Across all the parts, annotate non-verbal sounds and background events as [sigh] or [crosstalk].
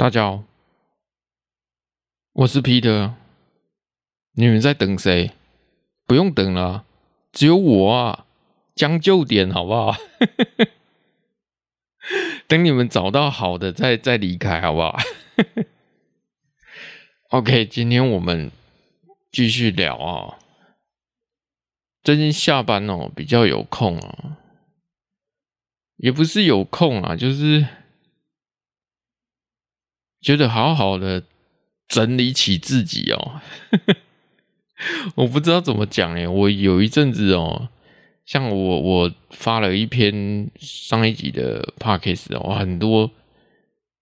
大家好，我是彼得。你们在等谁？不用等了，只有我啊！将就点好不好？[laughs] 等你们找到好的再再离开好不好？[laughs] OK，今天我们继续聊啊。最近下班哦，比较有空啊，也不是有空啊，就是。觉得好好的整理起自己哦，[laughs] 我不知道怎么讲哎，我有一阵子哦，像我我发了一篇上一集的 podcast 哦，很多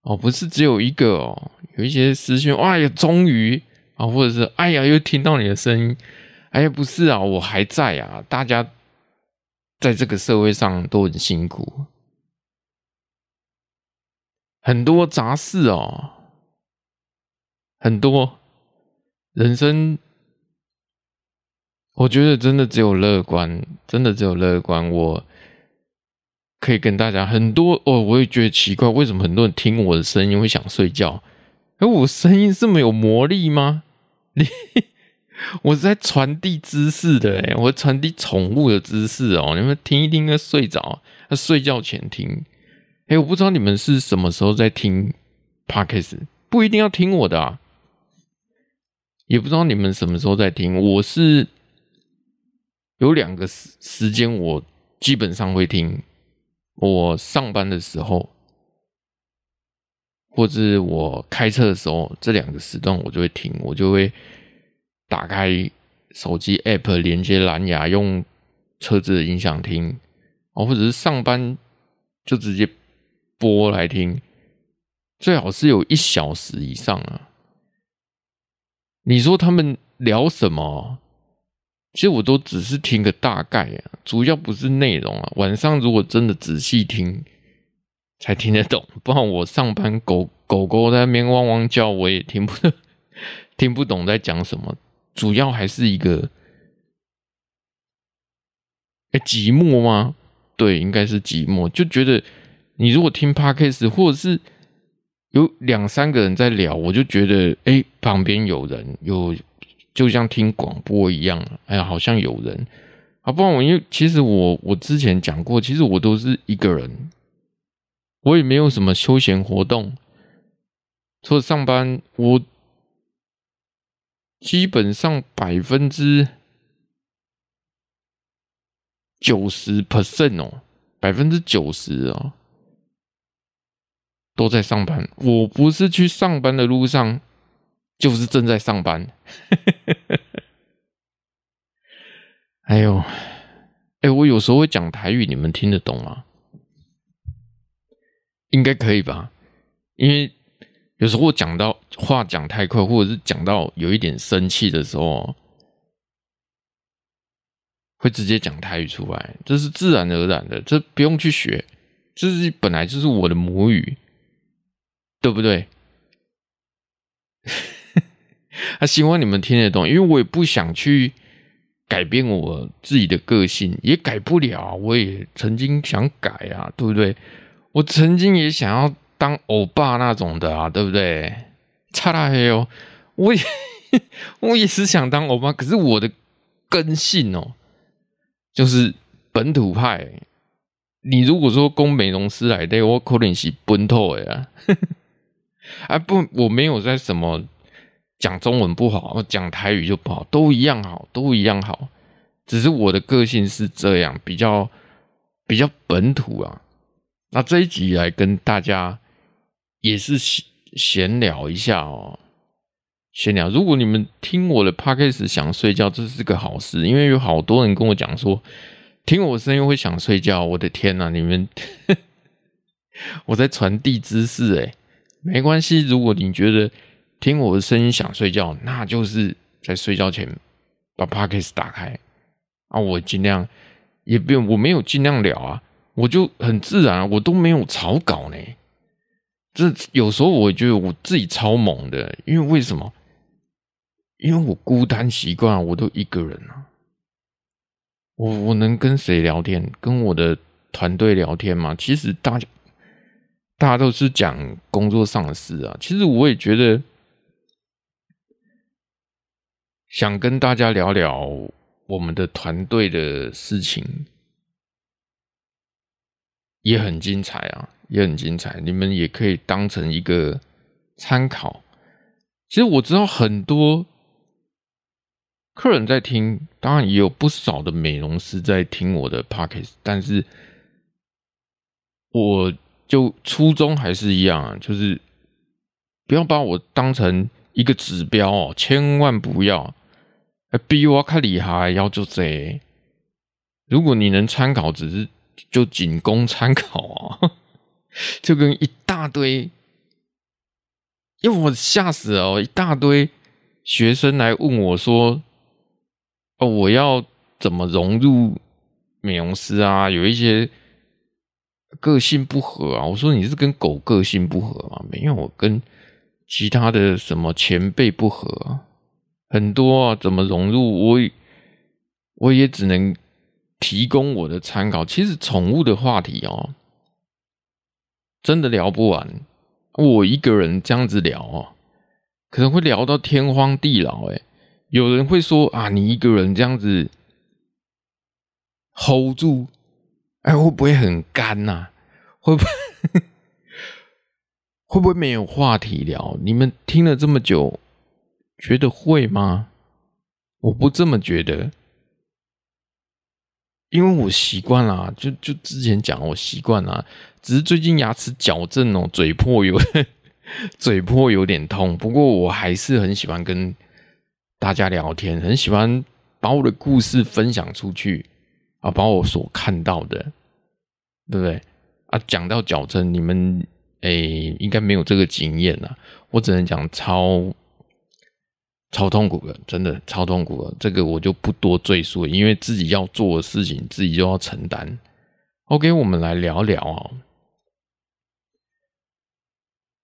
哦，不是只有一个哦，有一些私讯，哎呀，终于啊，或者是哎呀，又听到你的声音，哎呀，不是啊，我还在啊，大家在这个社会上都很辛苦。很多杂事哦，很多人生，我觉得真的只有乐观，真的只有乐观。我可以跟大家很多哦，我也觉得奇怪，为什么很多人听我的声音会想睡觉？而我声音这么有魔力吗？你，我是在传递知识的哎，我传递宠物的知识哦，你们听一听，要睡着，要睡觉前听。哎、我不知道你们是什么时候在听 Podcast，不一定要听我的啊。也不知道你们什么时候在听，我是有两个时时间，我基本上会听。我上班的时候，或者我开车的时候，这两个时段我就会听，我就会打开手机 App 连接蓝牙，用车子的音响听，哦，或者是上班就直接。播来听，最好是有一小时以上啊。你说他们聊什么？其实我都只是听个大概啊，主要不是内容啊。晚上如果真的仔细听，才听得懂。[laughs] 不然我上班狗狗狗在那边汪汪叫，我也听不 [laughs] 听不懂在讲什么。主要还是一个，哎，寂寞吗？对，应该是寂寞，就觉得。你如果听 Podcast 或者是有两三个人在聊，我就觉得哎、旁边有人，有就像听广播一样，哎呀，好像有人。啊，不然我因为其实我我之前讲过，其实我都是一个人，我也没有什么休闲活动，除了上班，我基本上百分之九十 percent 哦，百分之九十哦。都在上班，我不是去上班的路上，就是正在上班。[laughs] 哎呦，哎，我有时候会讲台语，你们听得懂吗？应该可以吧？因为有时候我讲到话讲太快，或者是讲到有一点生气的时候，会直接讲台语出来，这是自然而然的，这不用去学，这是本来就是我的母语。对不对？[laughs] 他希望你们听得懂，因为我也不想去改变我自己的个性，也改不了。我也曾经想改啊，对不对？我曾经也想要当欧巴那种的啊，对不对？擦拉黑哦，我也 [laughs] 我也是想当欧巴，可是我的根性哦，就是本土派。你如果说供美容师来的，我可能是本土的啊。啊不，我没有在什么讲中文不好，讲台语就不好，都一样好，都一样好。只是我的个性是这样，比较比较本土啊。那这一集来跟大家也是闲聊一下哦，闲聊。如果你们听我的 podcast 想睡觉，这是个好事，因为有好多人跟我讲说，听我声音会想睡觉。我的天哪，你们 [laughs] 我在传递知识诶。没关系，如果你觉得听我的声音想睡觉，那就是在睡觉前把 Podcast 打开啊。我尽量也不用，我没有尽量聊啊，我就很自然，我都没有草稿呢。这有时候我觉得我自己超猛的，因为为什么？因为我孤单习惯，我都一个人啊。我我能跟谁聊天？跟我的团队聊天吗？其实大家。大家都是讲工作上的事啊。其实我也觉得，想跟大家聊聊我们的团队的事情，也很精彩啊，也很精彩。你们也可以当成一个参考。其实我知道很多客人在听，当然也有不少的美容师在听我的 podcast，但是我。就初衷还是一样啊，就是不要把我当成一个指标哦，千万不要。比我看厉害要就这，如果你能参考，只是就仅供参考啊。[laughs] 就跟一大堆，因为我吓死了哦，一大堆学生来问我说：“哦，我要怎么融入美容师啊？”有一些。个性不合啊！我说你是跟狗个性不合吗？没有，我跟其他的什么前辈不合啊，很多啊，怎么融入？我我也只能提供我的参考。其实宠物的话题哦，真的聊不完。我一个人这样子聊哦，可能会聊到天荒地老。哎，有人会说啊，你一个人这样子 hold 住。哎，会不会很干呐、啊？会不会 [laughs] 会不会没有话题聊？你们听了这么久，觉得会吗？我不这么觉得，因为我习惯了。就就之前讲，我习惯了。只是最近牙齿矫正哦，嘴破有 [laughs] 嘴破有点痛。不过我还是很喜欢跟大家聊天，很喜欢把我的故事分享出去。啊，把我所看到的，对不对？啊，讲到矫正，你们诶、欸、应该没有这个经验啊。我只能讲超超痛苦的，真的超痛苦的。这个我就不多赘述，因为自己要做的事情，自己就要承担。OK，我们来聊聊啊，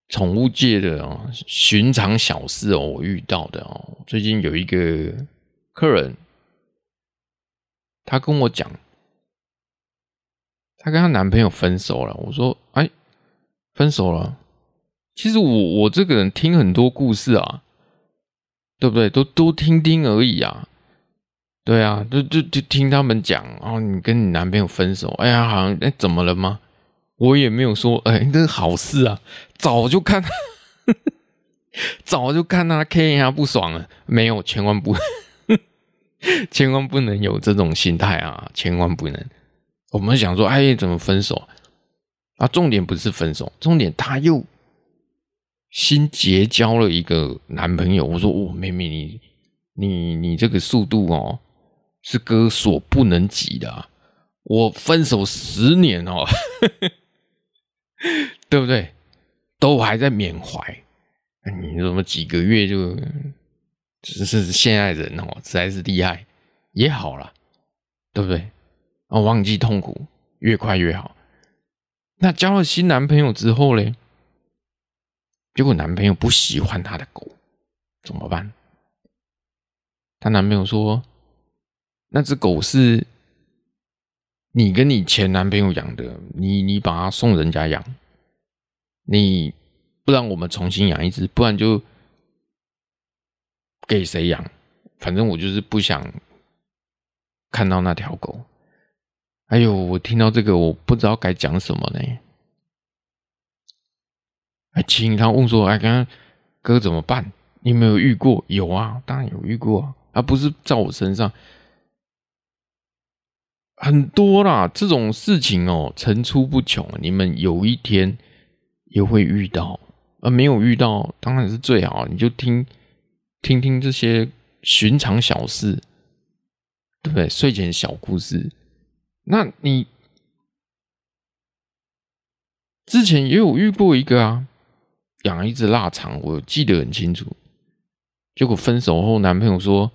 宠物界的哦，寻常小事哦，我遇到的哦。最近有一个客人。他跟我讲，她跟她男朋友分手了。我说：“哎，分手了。”其实我我这个人听很多故事啊，对不对？都多听听而已啊。对啊，就就就听他们讲哦，你跟你男朋友分手，哎呀，好像哎怎么了吗？我也没有说哎，这是好事啊。早就看，[laughs] 早就看他 K 他不爽了，没有，千万不。[laughs] 千万不能有这种心态啊！千万不能。我们想说，哎，怎么分手啊？重点不是分手，重点他又新结交了一个男朋友。我说，哦，妹妹，你你你这个速度哦，是哥所不能及的啊。我分手十年哦，[laughs] 对不对？都还在缅怀，你怎么几个月就？只是现在人哦，实在是厉害，也好了，对不对？哦，忘记痛苦，越快越好。那交了新男朋友之后嘞，结果男朋友不喜欢他的狗，怎么办？她男朋友说：“那只狗是你跟你前男朋友养的，你你把它送人家养，你不然我们重新养一只，不然就。”给谁养？反正我就是不想看到那条狗。哎呦，我听到这个，我不知道该讲什么呢。哎，亲，他问说：“哎，刚刚哥怎么办？你有没有遇过？有啊，当然有遇过啊，而不是在我身上很多啦。这种事情哦，层出不穷。你们有一天也会遇到，而没有遇到，当然是最好。你就听。听听这些寻常小事，对不对？睡前小故事。那你之前也有遇过一个啊，养一只腊肠，我记得很清楚。结果分手后，男朋友说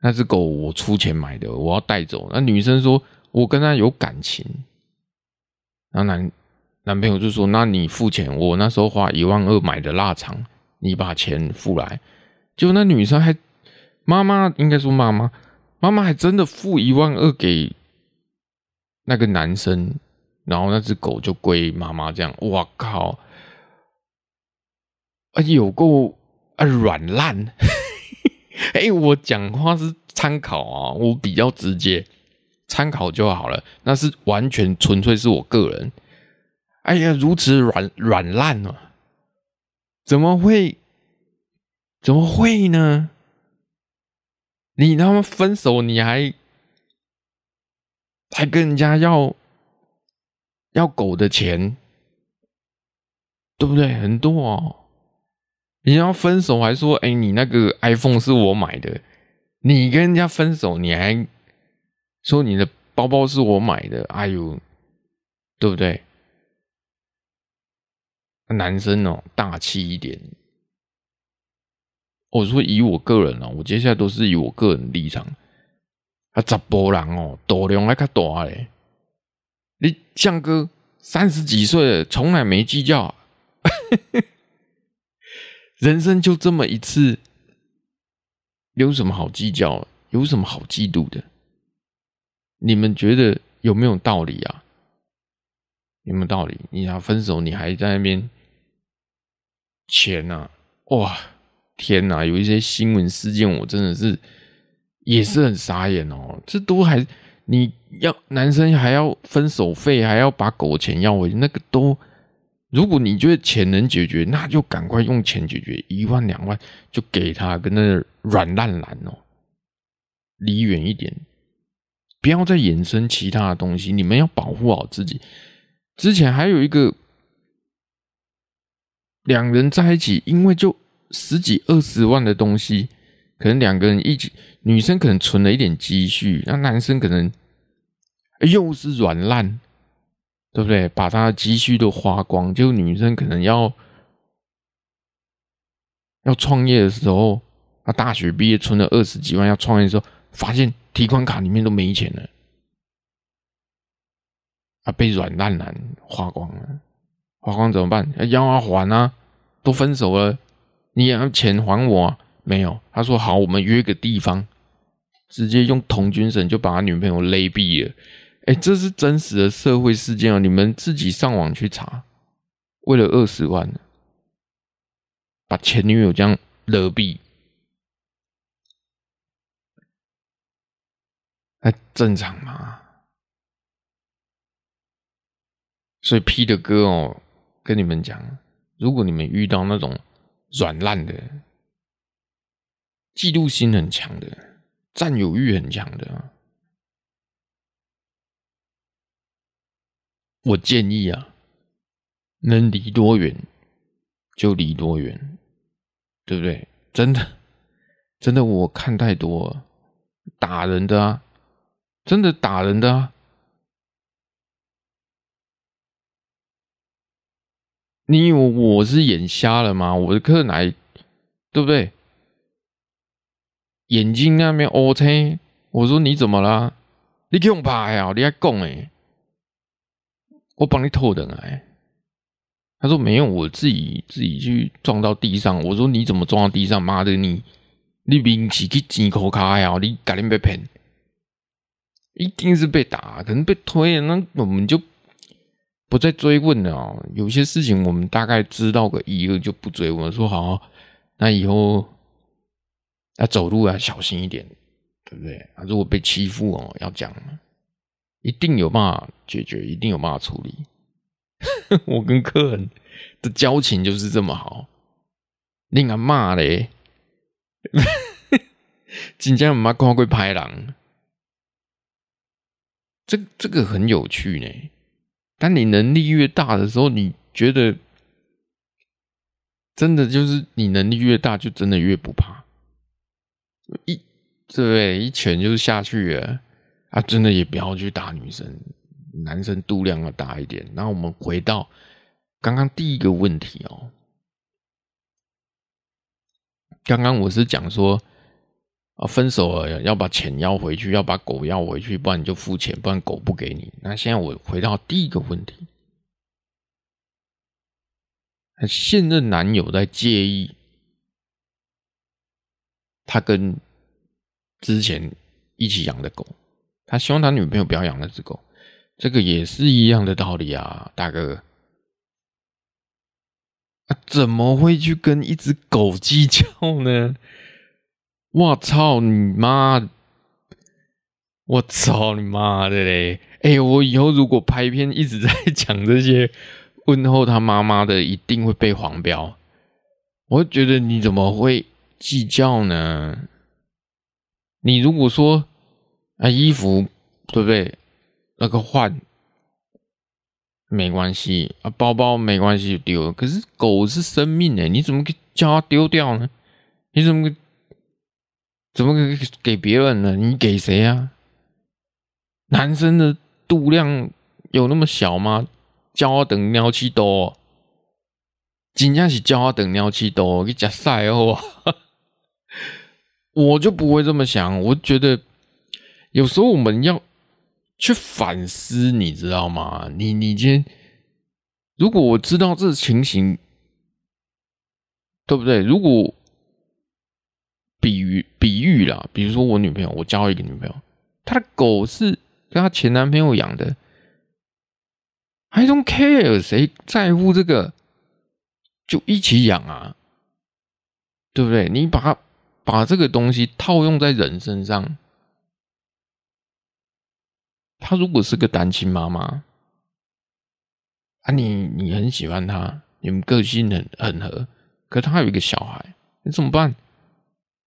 那只狗我出钱买的，我要带走。那女生说我跟他有感情，然后男男朋友就说那你付钱，我那时候花一万二买的腊肠，你把钱付来。结果那女生还，妈妈应该说妈妈，妈妈还真的付一万二给那个男生，然后那只狗就归妈妈这样。哇靠！啊，有够啊软烂！[laughs] 哎、我讲话是参考啊，我比较直接，参考就好了。那是完全纯粹是我个人。哎呀，如此软软烂啊！怎么会？怎么会呢？你他妈分手，你还还跟人家要要狗的钱，对不对？很多哦。你要分手还说，哎，你那个 iPhone 是我买的。你跟人家分手，你还说你的包包是我买的。哎呦，对不对？男生哦，大气一点。我说以我个人哦，我接下来都是以我个人立场。啊，十波人哦，度量还较大嘞。你像哥三十几岁，从来没计较。[laughs] 人生就这么一次，有什么好计较？有什么好嫉妒的？你们觉得有没有道理啊？有没有道理？你俩分手，你还在那边钱啊？哇，天哪！有一些新闻事件，我真的是也是很傻眼哦。这都还你要男生还要分手费，还要把狗钱要回去，那个都。如果你觉得钱能解决，那就赶快用钱解决，一万两万就给他，跟那软烂男哦，离远一点，不要再衍生其他的东西。你们要保护好自己。之前还有一个两人在一起，因为就十几二十万的东西，可能两个人一起，女生可能存了一点积蓄，那男生可能又是软烂。对不对？把他的积蓄都花光，就女生可能要要创业的时候，她大学毕业存了二十几万，要创业的时候，发现提款卡里面都没钱了，啊，被软烂男花光了，花光怎么办？要啊还啊，都分手了，你也要钱还我啊？没有，他说好，我们约个地方，直接用童军绳就把他女朋友勒毙了。哎，这是真实的社会事件哦！你们自己上网去查，为了二十万，把前女友这样勒毙，还正常吗？所以 P 的哥哦，跟你们讲，如果你们遇到那种软烂的、嫉妒心很强的、占有欲很强的。我建议啊，能离多远就离多远，对不对？真的，真的，我看太多了，打人的啊，真的打人的啊！你以为我是眼瞎了吗？我的客人来，对不对？眼睛那边乌青，我说你怎么了？你给我拍啊！你还讲诶我帮你拖的哎，他说没有，我自己自己去撞到地上。我说你怎么撞到地上？妈的你，你明起去钱口卡呀？你赶紧被骗，一定是被打，可能被推了。那我们就不再追问了。有些事情我们大概知道个一二，就不追问。说好，那以后他走路要小心一点，对不对？啊，如果被欺负哦，要讲。一定有办法解决，一定有办法处理。[laughs] 我跟客人的交情就是这么好，令人骂嘞！今天我们光会拍狼，这这个很有趣呢。当你能力越大的时候，你觉得真的就是你能力越大，就真的越不怕。一对，一拳就是下去了。啊，真的也不要去打女生，男生度量要大一点。然后我们回到刚刚第一个问题哦，刚刚我是讲说啊，分手了要把钱要回去，要把狗要回去，不然你就付钱，不然狗不给你。那现在我回到第一个问题，现任男友在介意他跟之前一起养的狗。他希望他女朋友不要养那只狗，这个也是一样的道理啊，大哥。啊，怎么会去跟一只狗计较呢？我操你妈！我操你妈的嘞！哎、我以后如果拍片一直在讲这些问候他妈妈的，一定会被黄标。我觉得你怎么会计较呢？你如果说啊，衣服对不对？那个换没关系啊，包包没关系丢了。可是狗是生命哎，你怎么叫它丢掉呢？你怎么怎么给给别人呢？你给谁啊？男生的度量有那么小吗？叫我等尿气多，真正是叫我等尿气多，你假赛哦。我就不会这么想，我觉得有时候我们要去反思，你知道吗？你你今天如果我知道这情形，对不对？如果比喻比喻啦，比如说我女朋友，我交一个女朋友，她的狗是跟她前男朋友养的，I don't care，谁在乎这个？就一起养啊，对不对？你把它。把这个东西套用在人身上，他如果是个单亲妈妈，啊你，你很喜欢他，你们个性很很合，可他有一个小孩，你怎么办？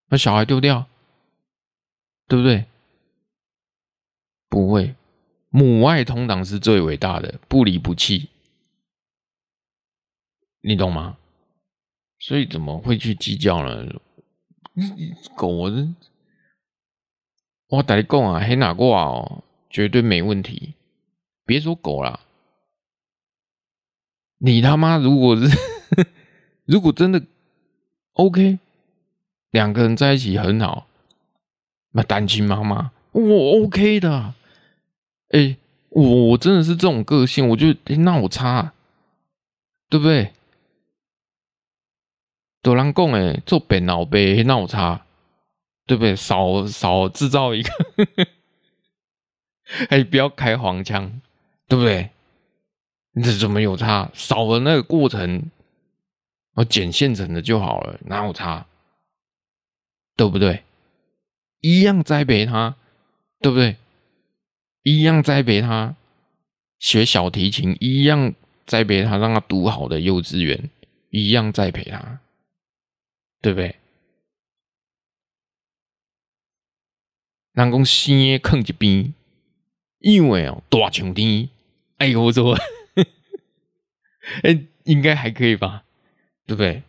把小孩丢掉，对不对？不会，母爱通常是最伟大的，不离不弃，你懂吗？所以怎么会去计较呢？你你狗，我我打你讲啊，黑哪挂哦，绝对没问题。别说狗啦，你他妈如果是 [laughs] 如果真的 OK，两个人在一起很好，那单亲妈妈我 OK 的。哎、我我真的是这种个性，我觉得哎，那我差，对不对？都人讲诶，做扁老辈那我差，对不对？少少制造一个，[laughs] 哎，不要开黄腔，对不对？你这怎么有差？少了那个过程，我剪现成的就好了，哪有差？对不对？一样栽培他，对不对？一样栽培他学小提琴，一样栽培他让他读好的幼稚园，一样栽培他。对不对？人讲生的放一边，因为哦大像天，哎呦我说，[laughs] 哎，应该还可以吧？对不对？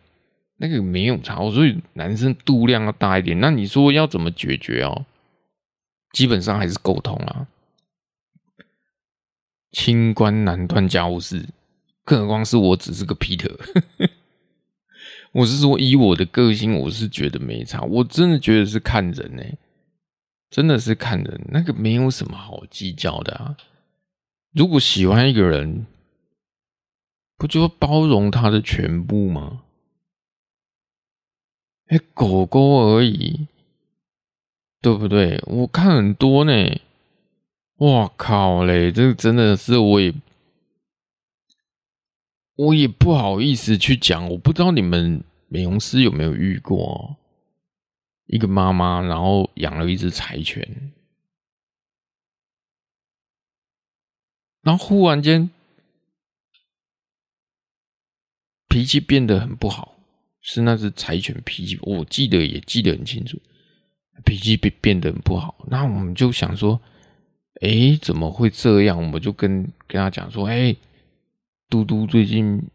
那个没有差，所以男生度量要大一点。那你说要怎么解决哦？基本上还是沟通啊。清官难断家务事，更何况是我只是个 Peter。我是说，以我的个性，我是觉得没差。我真的觉得是看人呢、真的是看人。那个没有什么好计较的啊。如果喜欢一个人，不就包容他的全部吗？哎，狗狗而已，对不对？我看很多呢。哇靠嘞，这真的是我也。我也不好意思去讲，我不知道你们美容师有没有遇过一个妈妈，然后养了一只柴犬，然后忽然间脾气变得很不好，是那只柴犬脾气，我记得也记得很清楚，脾气变变得很不好。那我们就想说，哎，怎么会这样？我们就跟跟他讲说，哎。嘟嘟最近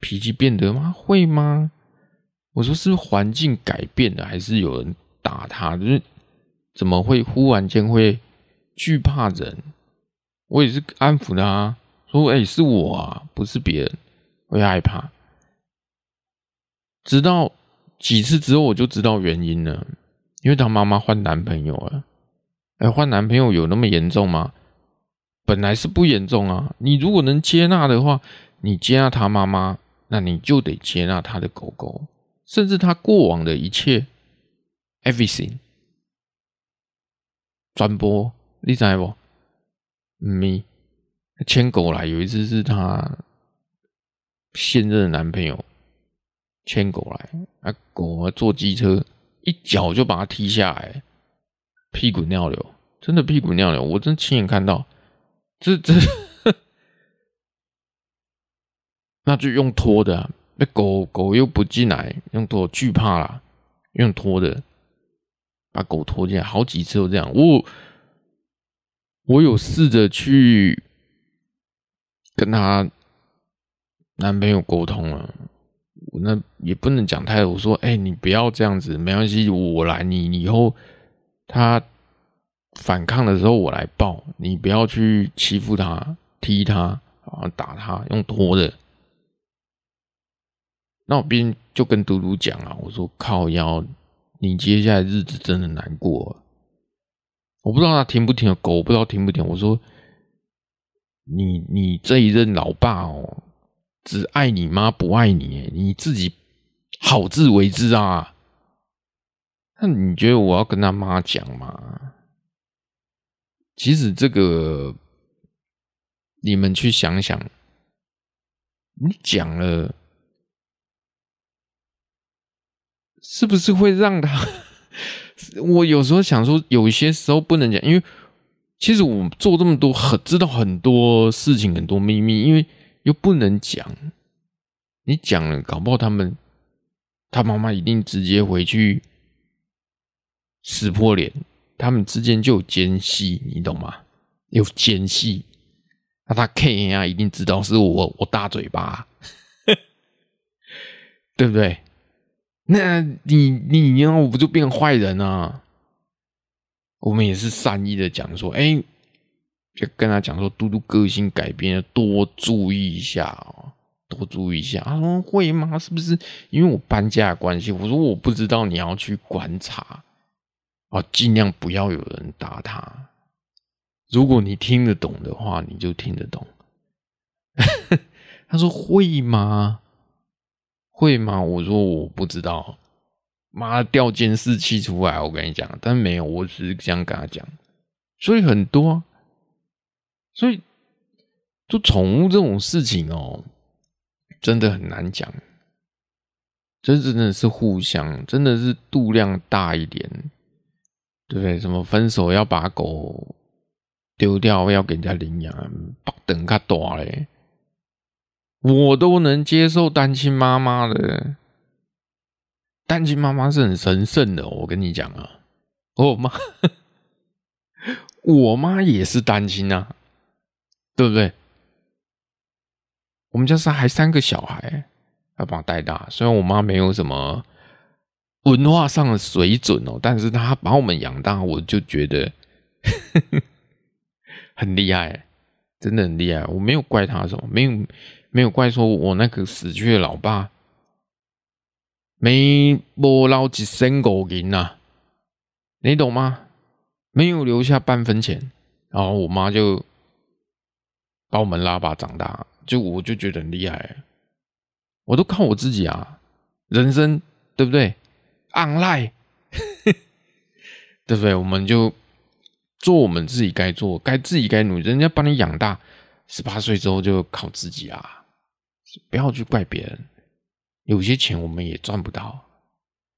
脾气变得吗？会吗？我说是环境改变了，还是有人打他？就是怎么会忽然间会惧怕人？我也是安抚他，说：“哎，是我啊，不是别人，会害怕。”直到几次之后，我就知道原因了，因为他妈妈换男朋友了。哎，换男朋友有那么严重吗？本来是不严重啊，你如果能接纳的话，你接纳他妈妈，那你就得接纳他的狗狗，甚至他过往的一切，everything。转播，你知不？咪牵狗来，有一次是他现任男朋友牵狗来，啊狗啊坐机车一脚就把他踢下来，屁滚尿流，真的屁滚尿流，我真亲眼看到，这这，[laughs] 那就用拖的，那狗狗又不进来，用拖惧怕啦，用拖的。把狗拖进来，好几次都这样。我我有试着去跟她男朋友沟通了，我那也不能讲太多。我说：“哎、你不要这样子，没关系，我来。你以后他反抗的时候，我来抱。你不要去欺负他、踢他啊、打他，用拖的。”那我边就跟嘟嘟讲啊，我说：“靠腰。”你接下来日子真的难过，我不知道他听不听的狗，我不知道听不听。我说，你你这一任老爸哦，只爱你妈不爱你，你自己好自为之啊。那你觉得我要跟他妈讲吗？其实这个，你们去想想，你讲了。是不是会让他？我有时候想说，有些时候不能讲，因为其实我做这么多，很知道很多事情，很多秘密，因为又不能讲。你讲了，搞不好他们他妈妈一定直接回去撕破脸，他们之间就有间隙，你懂吗？有间隙，那他 K 啊，一定知道是我我大嘴巴，[laughs] 对不对？那你你你我不就变坏人啊？我们也是善意的讲说，哎、就跟他讲说，嘟嘟个性改变了，多注意一下哦，多注意一下。他说会吗？是不是因为我搬家的关系？我说我不知道，你要去观察啊，尽量不要有人打他。如果你听得懂的话，你就听得懂。[laughs] 他说会吗？会吗？我说我不知道，妈掉监视器出来，我跟你讲，但没有，我只是这样跟他讲。所以很多，所以做宠物这种事情哦，真的很难讲。这真的是互相，真的是度量大一点，对不对？什么分手要把狗丢掉，要给人家领养，不等他大嘞。我都能接受单亲妈妈的，单亲妈妈是很神圣的。我跟你讲啊，我妈，[laughs] 我妈也是单亲啊，对不对？我们家是还三个小孩要把带大，虽然我妈没有什么文化上的水准哦，但是他把我们养大，我就觉得 [laughs] 很厉害，真的很厉害。我没有怪他什么，没有。没有怪说，我那个死去的老爸没摸捞几身狗银呐，你懂吗？没有留下半分钱，然后我妈就把我们拉拔长大，就我就觉得很厉害，我都靠我自己啊，人生对不对？online，对不对？我们就做我们自己该做，该自己该努力，人家把你养大，十八岁之后就靠自己啊。不要去怪别人，有些钱我们也赚不到。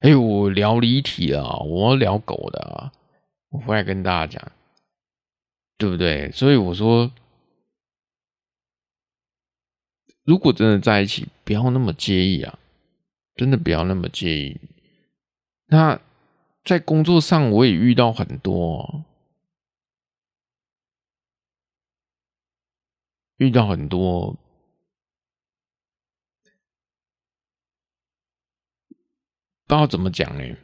哎，我聊离题了，我聊狗的啊，我回来跟大家讲，对不对？所以我说，如果真的在一起，不要那么介意啊，真的不要那么介意。那在工作上，我也遇到很多，遇到很多。不知道怎么讲呢？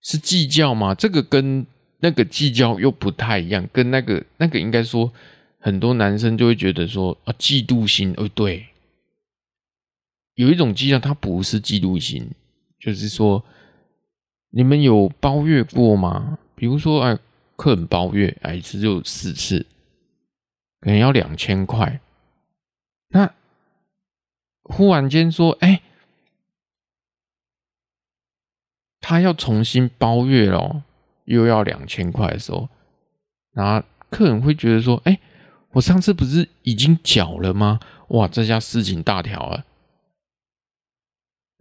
是计较吗？这个跟那个计较又不太一样。跟那个那个应该说，很多男生就会觉得说啊，嫉妒心。哦，对，有一种计较，它不是嫉妒心，就是说，你们有包月过吗？比如说，哎，客人包月，哎，一次就四次，可能要两千块。那忽然间说，哎。他要重新包月咯，又要两千块的时候，那客人会觉得说：“哎、我上次不是已经缴了吗？哇，这下事情大条了。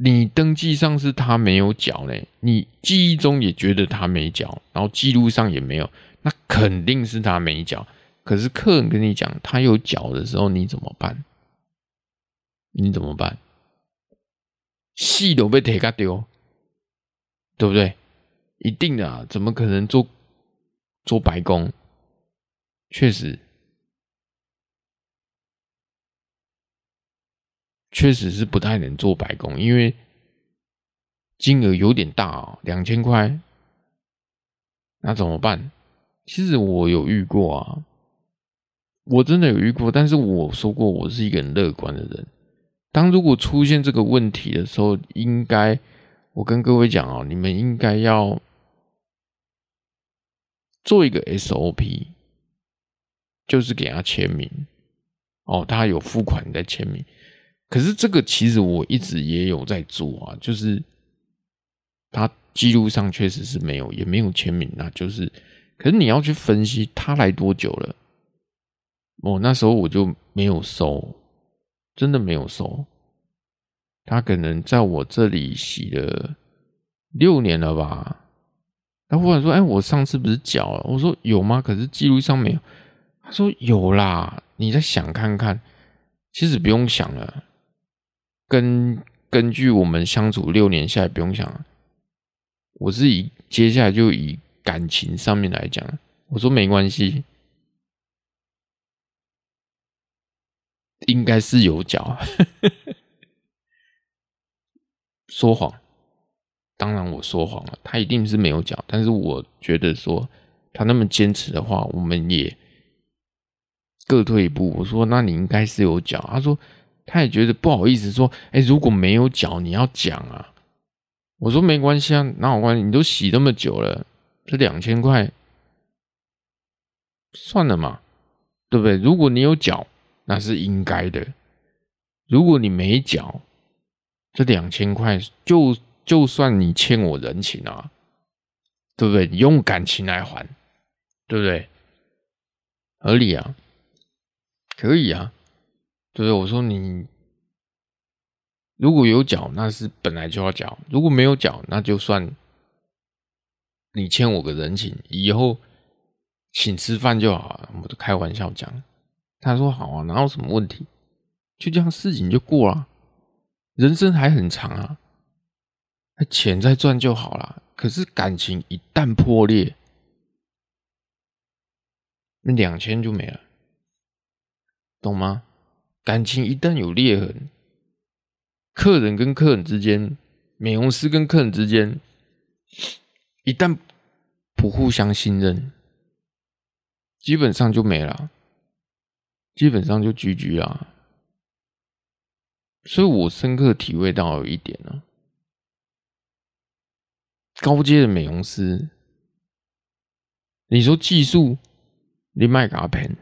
你登记上是他没有缴嘞，你记忆中也觉得他没缴，然后记录上也没有，那肯定是他没缴。可是客人跟你讲他有缴的时候，你怎么办？你怎么办？戏都被铁卡丢，对不对？一定的啊，怎么可能做做白工？确实。确实是不太能做白工，因为金额有点大哦，两千块，那怎么办？其实我有遇过啊，我真的有遇过，但是我说过我是一个很乐观的人。当如果出现这个问题的时候，应该我跟各位讲哦，你们应该要做一个 SOP，就是给他签名哦，他有付款再签名。可是这个其实我一直也有在做啊，就是他记录上确实是没有，也没有签名，那就是，可是你要去分析他来多久了，哦，那时候我就没有收，真的没有收，他可能在我这里洗了六年了吧，他忽然说：“哎，我上次不是缴了？”我说：“有吗？”可是记录上没有。他说：“有啦，你再想看看。”其实不用想了。根根据我们相处六年下来，不用想，我是以接下来就以感情上面来讲，我说没关系，应该是有脚，[laughs] 说谎，当然我说谎了，他一定是没有脚，但是我觉得说他那么坚持的话，我们也各退一步。我说那你应该是有脚，他说。他也觉得不好意思，说：“哎，如果没有缴，你要讲啊。”我说：“没关系啊，哪有关系？你都洗那么久了，这两千块算了嘛，对不对？如果你有缴，那是应该的；如果你没缴，这两千块就就算你欠我人情啊，对不对？你用感情来还，对不对？合理啊，可以啊。”对，我说你如果有缴，那是本来就要缴；如果没有缴，那就算你欠我个人情，以后请吃饭就好了。我都开玩笑讲，他说好啊，哪有什么问题？就这样事情就过了，人生还很长啊，那钱再赚就好了。可是感情一旦破裂，那两千就没了，懂吗？感情一旦有裂痕，客人跟客人之间，美容师跟客人之间，一旦不互相信任，基本上就没了，基本上就 GG 了。所以我深刻体会到有一点呢，高阶的美容师，你说技术，你卖给他骗。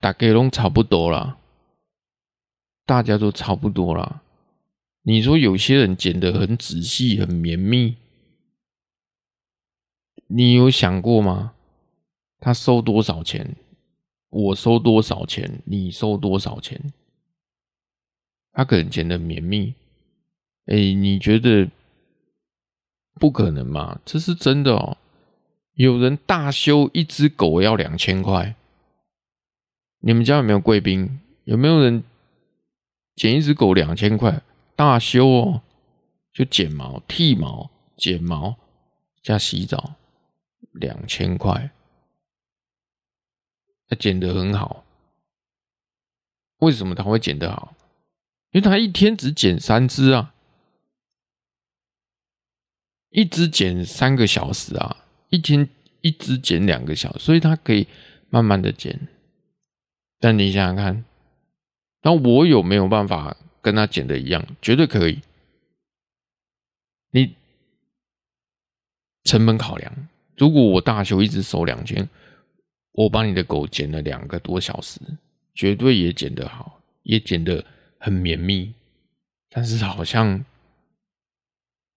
大概都差不多啦，大家都差不多啦。你说有些人剪得很仔细、很绵密，你有想过吗？他收多少钱？我收多少钱？你收多少钱？他可能剪得绵密，哎、你觉得不可能吗？这是真的哦。有人大修一只狗要两千块。你们家有没有贵宾？有没有人剪一只狗两千块？大修哦，就剪毛、剃毛、剪毛加洗澡，两千块。他剪得很好，为什么他会剪得好？因为他一天只剪三只啊，一只剪三个小时啊，一天一只剪两个小时，所以他可以慢慢的剪。但你想想看，那我有没有办法跟他剪的一样？绝对可以。你成本考量，如果我大修一直收两千，我把你的狗剪了两个多小时，绝对也剪得好，也剪得很绵密。但是好像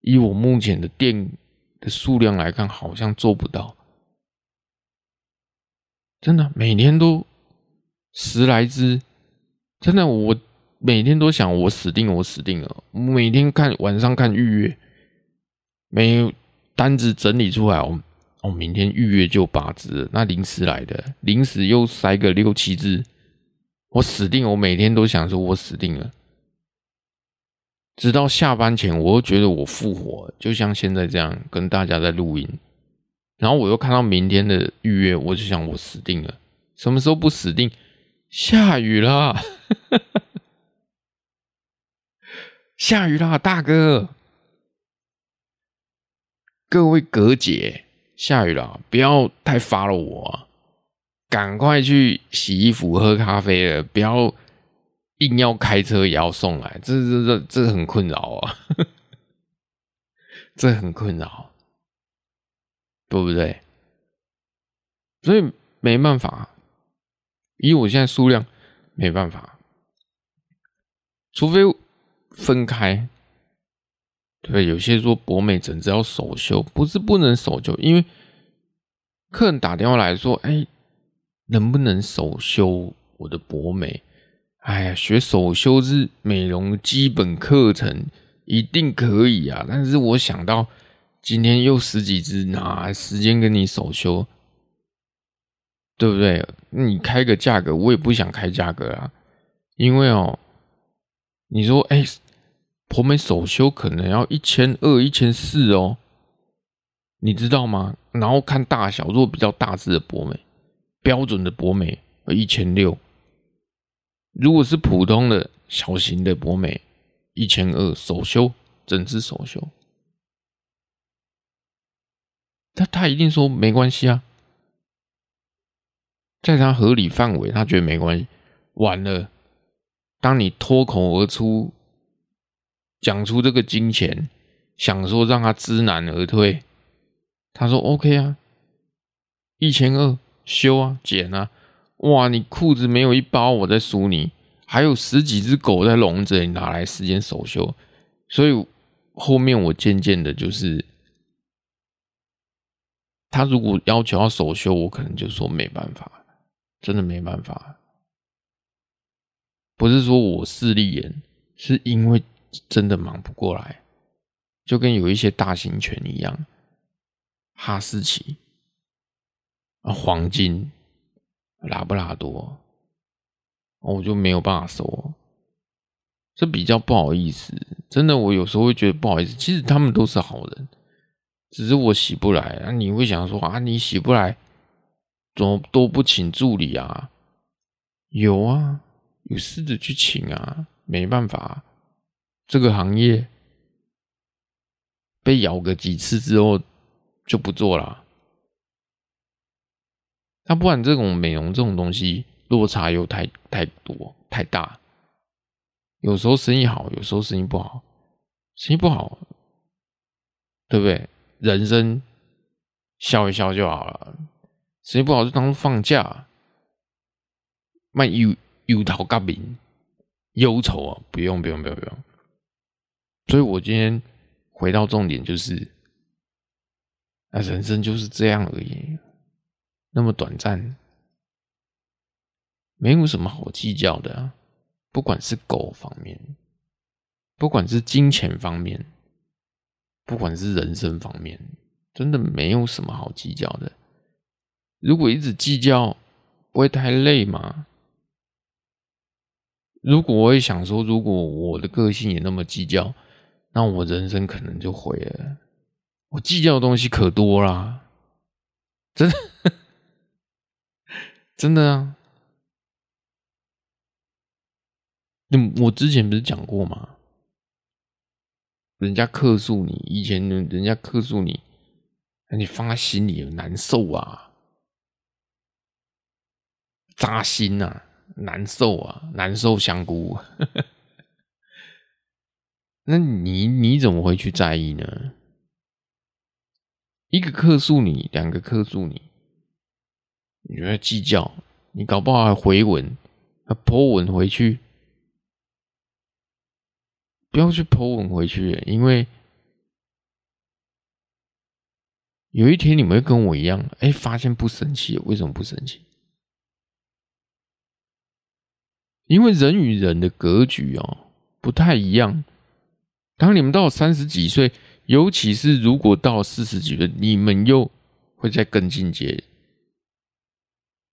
以我目前的店的数量来看，好像做不到。真的，每天都。十来只，真的，我每天都想我死定了，我死定了。每天看晚上看预约，没单子整理出来，哦，我，明天预约就八只，那临时来的，临时又塞个六七只，我死定。我每天都想说，我死定了。直到下班前，我又觉得我复活，就像现在这样跟大家在录音。然后我又看到明天的预约，我就想我死定了。什么时候不死定？下雨了，[laughs] 下雨啦，大哥，各位哥姐，下雨了，不要太发了我啊，赶快去洗衣服、喝咖啡了，不要硬要开车也要送来，这这这这很困扰啊，[laughs] 这很困扰，对不对？所以没办法。以我现在数量，没办法，除非分开。对，有些说博美整只要手修，不是不能手修，因为客人打电话来说：“哎，能不能手修我的博美？”哎呀，学手修是美容基本课程，一定可以啊。但是我想到今天又十几只，哪时间跟你手修？对不对？你开个价格，我也不想开价格啊，因为哦，你说哎，博美首修可能要一千二、一千四哦，你知道吗？然后看大小，如果比较大只的博美，标准的博美一千六，如果是普通的小型的博美，一千二，首修，整只首修，他他一定说没关系啊。在他合理范围，他觉得没关系。完了，当你脱口而出讲出这个金钱，想说让他知难而退，他说 OK 啊，一千二修啊，剪啊，哇，你裤子没有一包，我在输你，还有十几只狗在笼子里，哪来时间手修？所以后面我渐渐的，就是他如果要求要手修，我可能就说没办法。真的没办法，不是说我势利眼，是因为真的忙不过来，就跟有一些大型犬一样，哈士奇啊、黄金、拉布拉多，我就没有办法收，这比较不好意思。真的，我有时候会觉得不好意思。其实他们都是好人，只是我洗不来啊。你会想说啊，你洗不来。怎么都不请助理啊？有啊，有试着去请啊，没办法，这个行业被咬个几次之后就不做了。那不然这种美容这种东西落差又太太多太大，有时候生意好，有时候生意不好，生意不好，对不对？人生笑一笑就好了。时间不好就当放假，卖油油头革面忧愁啊！不用不用不用不用。所以我今天回到重点，就是，啊，人生就是这样而已，那么短暂，没有什么好计较的。不管是狗方面，不管是金钱方面，不管是人生方面，真的没有什么好计较的。如果一直计较，不会太累吗？如果我也想说，如果我的个性也那么计较，那我人生可能就毁了。我计较的东西可多啦，真的，[laughs] 真的啊！那我之前不是讲过吗？人家克诉你，以前人家克诉你，你放在心里难受啊。扎心呐、啊，难受啊，难受香菇。[laughs] 那你你怎么会去在意呢？一个客诉你，两个客诉你，你觉得计较？你搞不好还回文，还 po 文回去？不要去 po 文回去，因为有一天你们会跟我一样，哎、发现不生气，为什么不生气？因为人与人的格局哦不太一样。当你们到三十几岁，尤其是如果到四十几岁，你们又会再更进阶。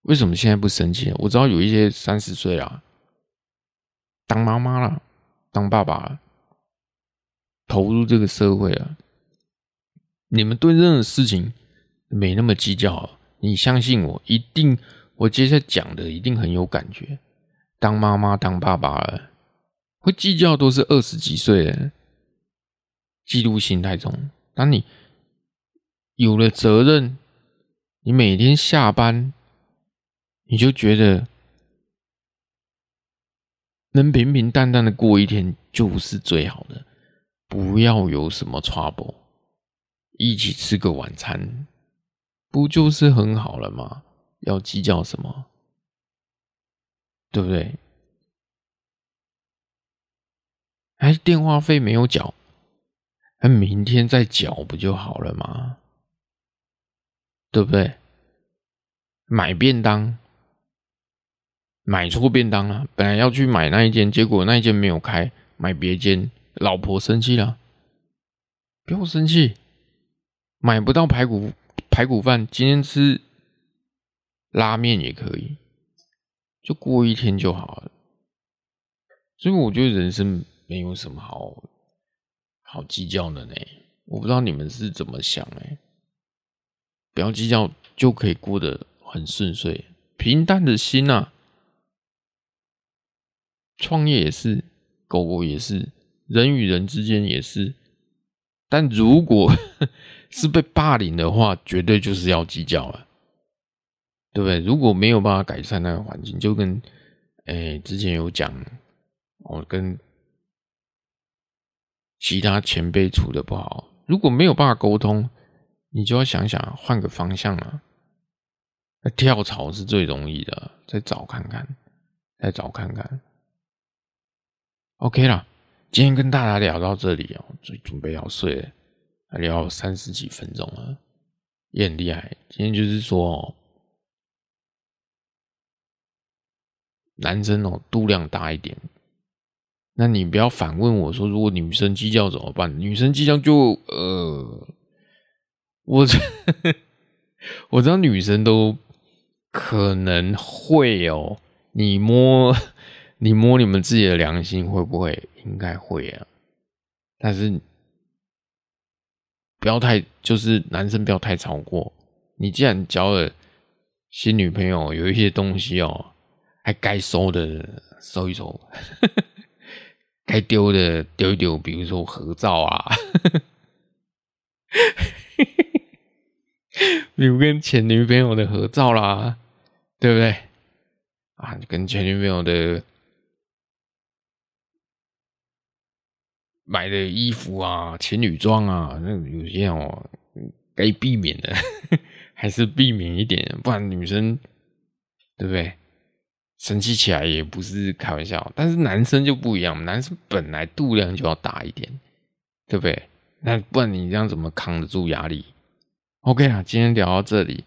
为什么现在不生气？我知道有一些三十岁啊，当妈妈了，当爸爸了，投入这个社会了，你们对任何事情没那么计较。你相信我，一定，我接下来讲的一定很有感觉。当妈妈、当爸爸了，会计较都是二十几岁的，嫉妒心太重。当你有了责任，你每天下班，你就觉得能平平淡淡的过一天就是最好的，不要有什么 trouble，一起吃个晚餐，不就是很好了吗？要计较什么？对不对？哎，电话费没有缴，那明天再缴不就好了吗？对不对？买便当，买错便当了，本来要去买那一间，结果那一间没有开，买别间，老婆生气了，不要生气，买不到排骨排骨饭，今天吃拉面也可以。就过一天就好了，所以我觉得人生没有什么好好计较的呢。我不知道你们是怎么想哎，不要计较就可以过得很顺遂，平淡的心啊。创业也是，狗狗也是，人与人之间也是。但如果 [laughs] 是被霸凌的话，绝对就是要计较了。对不对？如果没有办法改善那个环境，就跟诶之前有讲，我跟其他前辈处的不好，如果没有办法沟通，你就要想想换个方向啊。跳槽是最容易的，再找看看，再找看看。OK 啦，今天跟大家聊到这里哦，就准备要睡了，还聊三十几分钟了，也很厉害。今天就是说哦。男生哦，度量大一点。那你不要反问我说，如果女生计较怎么办？女生计较就呃，我 [laughs] 我知道女生都可能会哦。你摸 [laughs] 你摸你们自己的良心会不会？应该会啊。但是不要太，就是男生不要太超过。你既然交了新女朋友，有一些东西哦。该收的收一收，[laughs] 该丢的丢一丢，比如说合照啊，[laughs] 比如跟前女朋友的合照啦，对不对？啊，跟前女朋友的买的衣服啊，情侣装啊，那有些哦，该避免的 [laughs] 还是避免一点，不然女生对不对？生气起来也不是开玩笑，但是男生就不一样，男生本来度量就要大一点，对不对？那不然你这样怎么扛得住压力？OK 啦，今天聊到这里，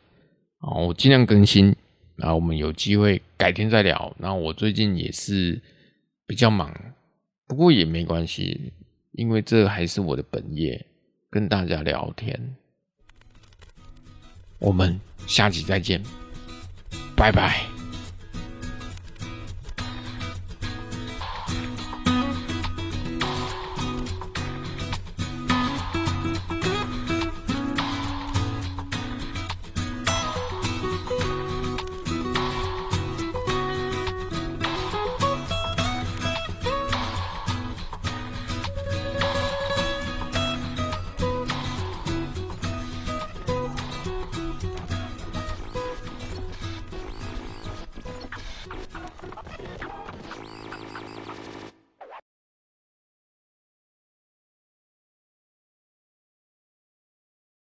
哦，我尽量更新，啊我们有机会改天再聊。那我最近也是比较忙，不过也没关系，因为这还是我的本业，跟大家聊天。我们下集再见，拜拜。